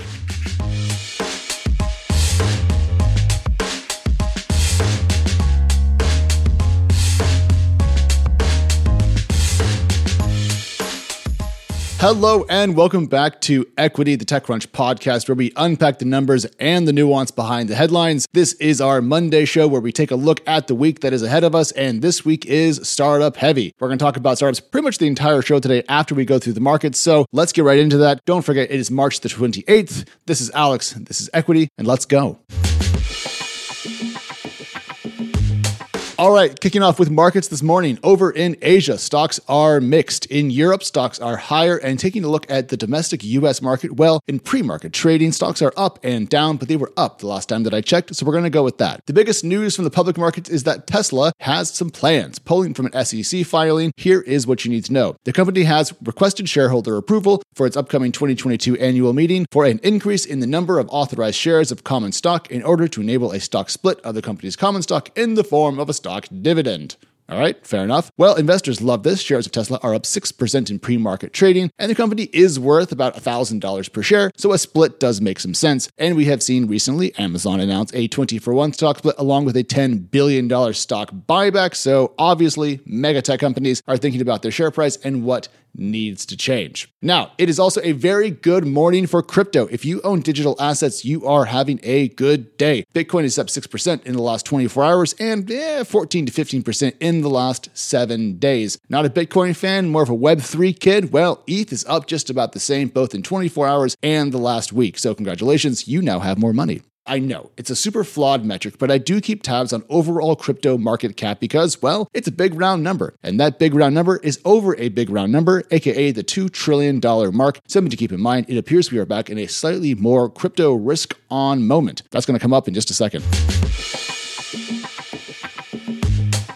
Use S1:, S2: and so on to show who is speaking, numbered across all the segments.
S1: Thank you. Hello and welcome back to Equity, the TechCrunch podcast, where we unpack the numbers and the nuance behind the headlines. This is our Monday show where we take a look at the week that is ahead of us, and this week is startup heavy. We're going to talk about startups pretty much the entire show today after we go through the markets. So let's get right into that. Don't forget, it is March the 28th. This is Alex, this is Equity, and let's go. All right, kicking off with markets this morning. Over in Asia, stocks are mixed. In Europe, stocks are higher. And taking a look at the domestic US market, well, in pre market trading, stocks are up and down, but they were up the last time that I checked. So we're going to go with that. The biggest news from the public markets is that Tesla has some plans. Pulling from an SEC filing, here is what you need to know. The company has requested shareholder approval for its upcoming 2022 annual meeting for an increase in the number of authorized shares of common stock in order to enable a stock split of the company's common stock in the form of a stock stock dividend. All right, fair enough. Well, investors love this. Shares of Tesla are up 6% in pre market trading, and the company is worth about $1,000 per share, so a split does make some sense. And we have seen recently Amazon announce a 20 for 1 stock split along with a $10 billion stock buyback. So obviously, mega tech companies are thinking about their share price and what needs to change. Now, it is also a very good morning for crypto. If you own digital assets, you are having a good day. Bitcoin is up 6% in the last 24 hours and eh, 14 to 15% in the last seven days. Not a Bitcoin fan, more of a Web3 kid? Well, ETH is up just about the same both in 24 hours and the last week. So, congratulations, you now have more money. I know it's a super flawed metric, but I do keep tabs on overall crypto market cap because, well, it's a big round number. And that big round number is over a big round number, aka the $2 trillion mark. Something to keep in mind, it appears we are back in a slightly more crypto risk on moment. That's going to come up in just a second.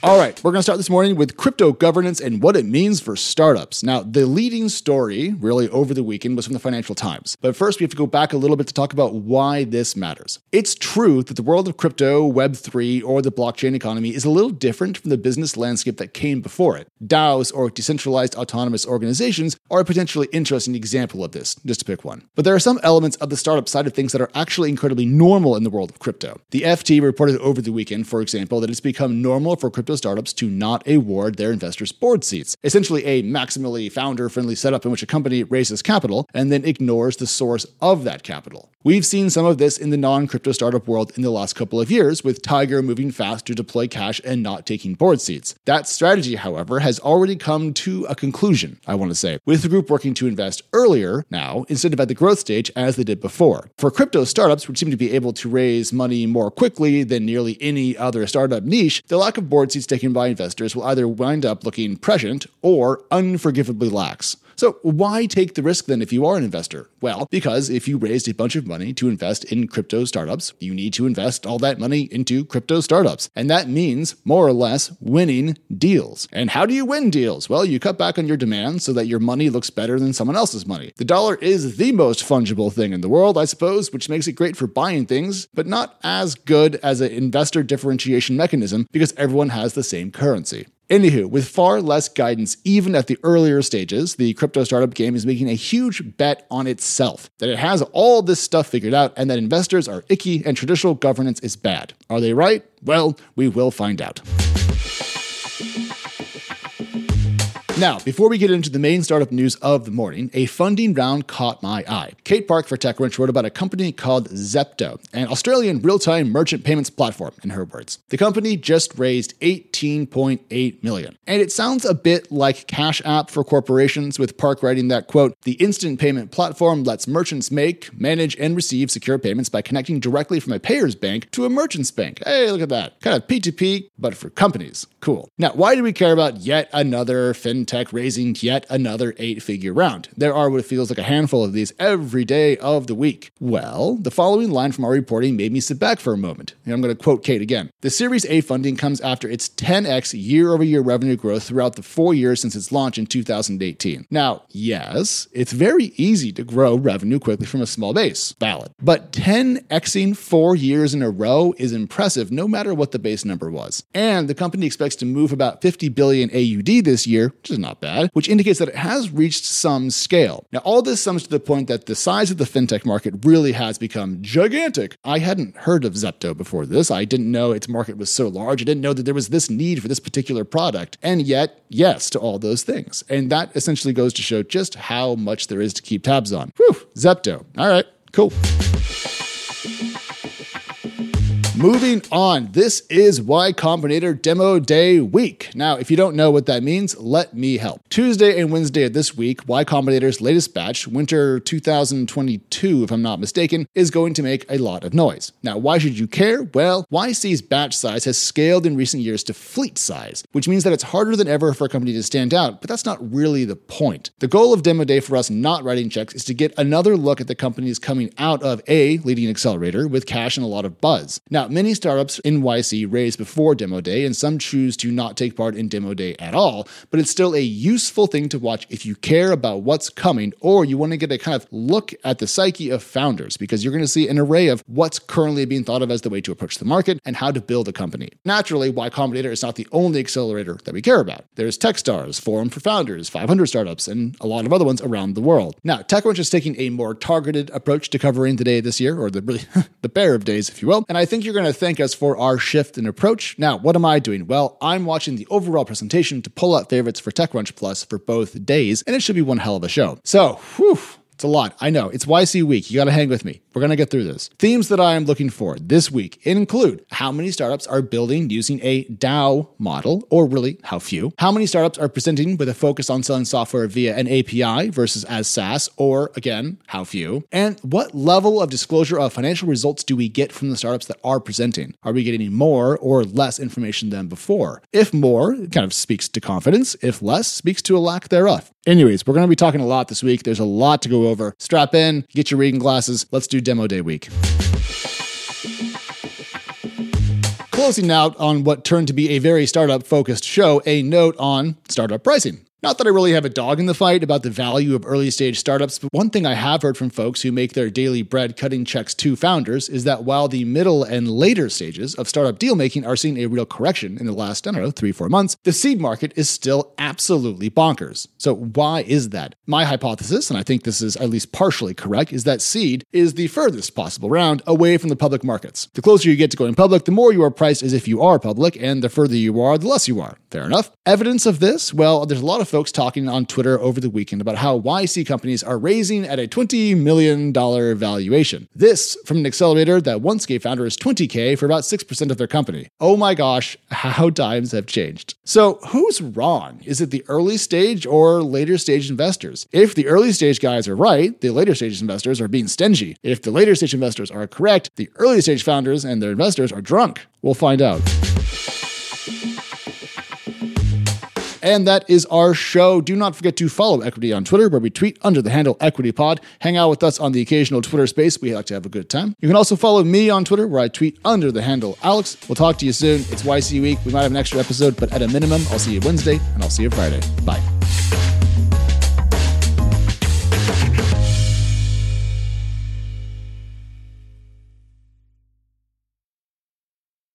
S1: All right, we're going to start this morning with crypto governance and what it means for startups. Now, the leading story, really over the weekend, was from the Financial Times. But first, we have to go back a little bit to talk about why this matters. It's true that the world of crypto, Web3, or the blockchain economy is a little different from the business landscape that came before it. DAOs, or decentralized autonomous organizations, are a potentially interesting example of this, just to pick one. But there are some elements of the startup side of things that are actually incredibly normal in the world of crypto. The FT reported over the weekend, for example, that it's become normal for crypto startups to not award their investors board seats, essentially a maximally founder friendly setup in which a company raises capital and then ignores the source of that capital. We've seen some of this in the non crypto startup world in the last couple of years, with Tiger moving fast to deploy cash and not taking board seats. That strategy, however, has already come to a conclusion, I want to say, with the group working to invest earlier now instead of at the growth stage as they did before. For crypto startups, which seem to be able to raise money more quickly than nearly any other startup niche, the lack of board seats taken by investors will either wind up looking prescient or unforgivably lax. So, why take the risk then if you are an investor? Well, because if you raised a bunch of money to invest in crypto startups, you need to invest all that money into crypto startups. And that means, more or less, winning deals. And how do you win deals? Well, you cut back on your demands so that your money looks better than someone else's money. The dollar is the most fungible thing in the world, I suppose, which makes it great for buying things, but not as good as an investor differentiation mechanism because everyone has the same currency. Anywho, with far less guidance even at the earlier stages, the crypto startup game is making a huge bet on itself that it has all this stuff figured out and that investors are icky and traditional governance is bad. Are they right? Well, we will find out. Now, before we get into the main startup news of the morning, a funding round caught my eye. Kate Park for TechCrunch wrote about a company called Zepto, an Australian real-time merchant payments platform, in her words. The company just raised 18.8 million. And it sounds a bit like Cash App for corporations, with Park writing that, quote, the instant payment platform lets merchants make, manage, and receive secure payments by connecting directly from a payer's bank to a merchant's bank. Hey, look at that. Kind of P2P, but for companies. Cool. Now, why do we care about yet another fintech raising yet another eight figure round. There are what feels like a handful of these every day of the week. Well, the following line from our reporting made me sit back for a moment. And I'm going to quote Kate again. The Series A funding comes after its 10x year over year revenue growth throughout the four years since its launch in 2018. Now, yes, it's very easy to grow revenue quickly from a small base. Valid. But 10xing four years in a row is impressive no matter what the base number was. And the company expects to move about 50 billion AUD this year, which is not bad, which indicates that it has reached some scale. Now, all this sums to the point that the size of the fintech market really has become gigantic. I hadn't heard of Zepto before this. I didn't know its market was so large. I didn't know that there was this need for this particular product. And yet, yes to all those things. And that essentially goes to show just how much there is to keep tabs on. Whew, Zepto. All right, cool. Moving on, this is Y Combinator Demo Day week. Now, if you don't know what that means, let me help. Tuesday and Wednesday of this week, Y Combinator's latest batch, winter 2022, if I'm not mistaken, is going to make a lot of noise. Now, why should you care? Well, YC's batch size has scaled in recent years to fleet size, which means that it's harder than ever for a company to stand out, but that's not really the point. The goal of Demo Day for us not writing checks is to get another look at the companies coming out of a leading accelerator with cash and a lot of buzz. Now, many startups in YC raise before Demo Day, and some choose to not take part in Demo Day at all, but it's still a useful thing to watch if you care about what's coming or you want to get a kind of look at the psyche of founders, because you're going to see an array of what's currently being thought of as the way to approach the market and how to build a company. Naturally, Y Combinator is not the only accelerator that we care about. There's Techstars, Forum for Founders, 500 Startups, and a lot of other ones around the world. Now, TechCrunch is taking a more targeted approach to covering the day this year, or the really the bear of days, if you will, and I think you're going to thank us for our shift in approach. Now, what am I doing? Well, I'm watching the overall presentation to pull out favorites for TechCrunch Plus for both days, and it should be one hell of a show. So, whew, it's a lot. I know. It's YC week. You got to hang with me. We're going to get through this. Themes that I am looking for this week include how many startups are building using a DAO model, or really, how few? How many startups are presenting with a focus on selling software via an API versus as SaaS, or again, how few? And what level of disclosure of financial results do we get from the startups that are presenting? Are we getting more or less information than before? If more, it kind of speaks to confidence. If less, speaks to a lack thereof. Anyways, we're going to be talking a lot this week. There's a lot to go over. Strap in, get your reading glasses. Let's do Demo Day week. Closing out on what turned to be a very startup focused show, a note on startup pricing. Not that I really have a dog in the fight about the value of early stage startups, but one thing I have heard from folks who make their daily bread cutting checks to founders is that while the middle and later stages of startup deal making are seeing a real correction in the last, I don't know, three, four months, the seed market is still absolutely bonkers. So, why is that? My hypothesis, and I think this is at least partially correct, is that seed is the furthest possible round away from the public markets. The closer you get to going public, the more you are priced as if you are public, and the further you are, the less you are. Fair enough. Evidence of this? Well, there's a lot of folks talking on Twitter over the weekend about how YC companies are raising at a $20 million valuation. This from an accelerator that once gave founders 20K for about 6% of their company. Oh my gosh, how times have changed. So, who's wrong? Is it the early stage or later stage investors? If the early stage guys are right, the later stage investors are being stingy. If the later stage investors are correct, the early stage founders and their investors are drunk. We'll find out. And that is our show. Do not forget to follow Equity on Twitter, where we tweet under the handle EquityPod. Hang out with us on the occasional Twitter space. We like to have a good time. You can also follow me on Twitter, where I tweet under the handle Alex. We'll talk to you soon. It's YC Week. We might have an extra episode, but at a minimum, I'll see you Wednesday and I'll see you Friday. Bye.